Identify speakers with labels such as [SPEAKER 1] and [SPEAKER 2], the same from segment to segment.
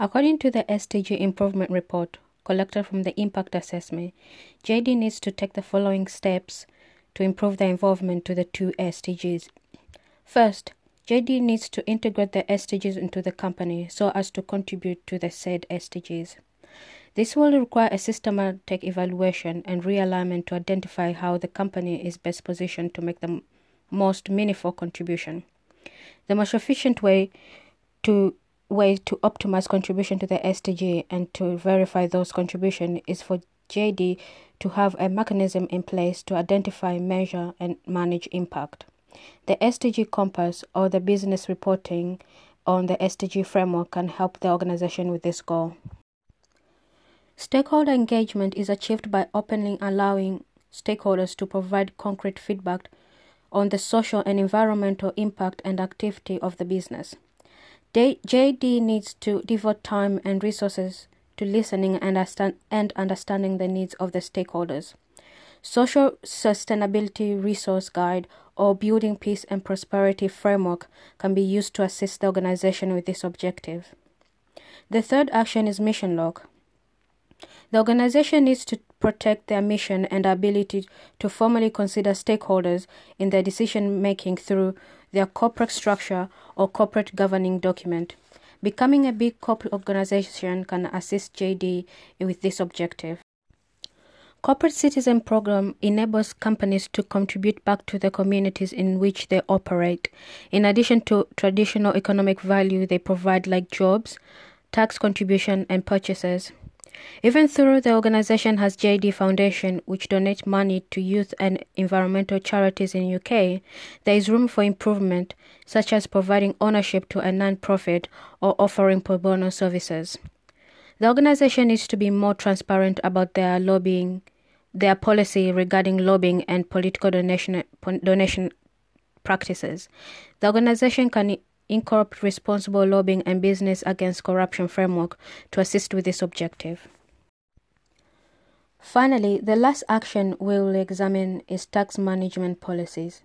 [SPEAKER 1] According to the SDG Improvement Report collected from the Impact Assessment, JD needs to take the following steps to improve the involvement to the two SDGs. First, JD needs to integrate the SDGs into the company so as to contribute to the said SDGs. This will require a systematic evaluation and realignment to identify how the company is best positioned to make the most meaningful contribution. The most efficient way to way to optimize contribution to the SDG and to verify those contribution is for JD to have a mechanism in place to identify, measure, and manage impact. The SDG Compass or the business reporting on the SDG framework can help the organization with this goal. Stakeholder engagement is achieved by openly allowing stakeholders to provide concrete feedback on the social and environmental impact and activity of the business. JD needs to devote time and resources to listening and, understand, and understanding the needs of the stakeholders. Social Sustainability Resource Guide or Building Peace and Prosperity Framework can be used to assist the organization with this objective. The third action is mission lock. The organization needs to protect their mission and ability to formally consider stakeholders in their decision making through their corporate structure or corporate governing document. Becoming a big corporate organization can assist JD with this objective. Corporate Citizen Program enables companies to contribute back to the communities in which they operate, in addition to traditional economic value they provide like jobs, tax contribution, and purchases. Even though the organization has JD Foundation, which donates money to youth and environmental charities in UK, there is room for improvement, such as providing ownership to a non-profit or offering pro bono services. The organization needs to be more transparent about their lobbying, their policy regarding lobbying and political donation, donation practices. The organization can incorporate responsible lobbying and business against corruption framework to assist with this objective. Finally, the last action we will examine is tax management policies.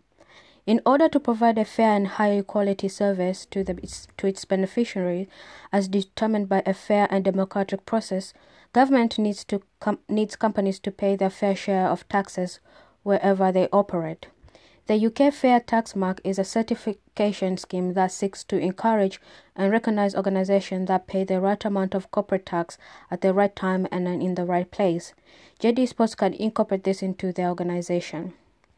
[SPEAKER 1] In order to provide a fair and high quality service to, the, to its beneficiaries, as determined by a fair and democratic process, government needs, to com- needs companies to pay their fair share of taxes wherever they operate. The UK Fair Tax Mark is a certification scheme that seeks to encourage and recognize organizations that pay the right amount of corporate tax at the right time and in the right place. JD Sports can incorporate this into their organization.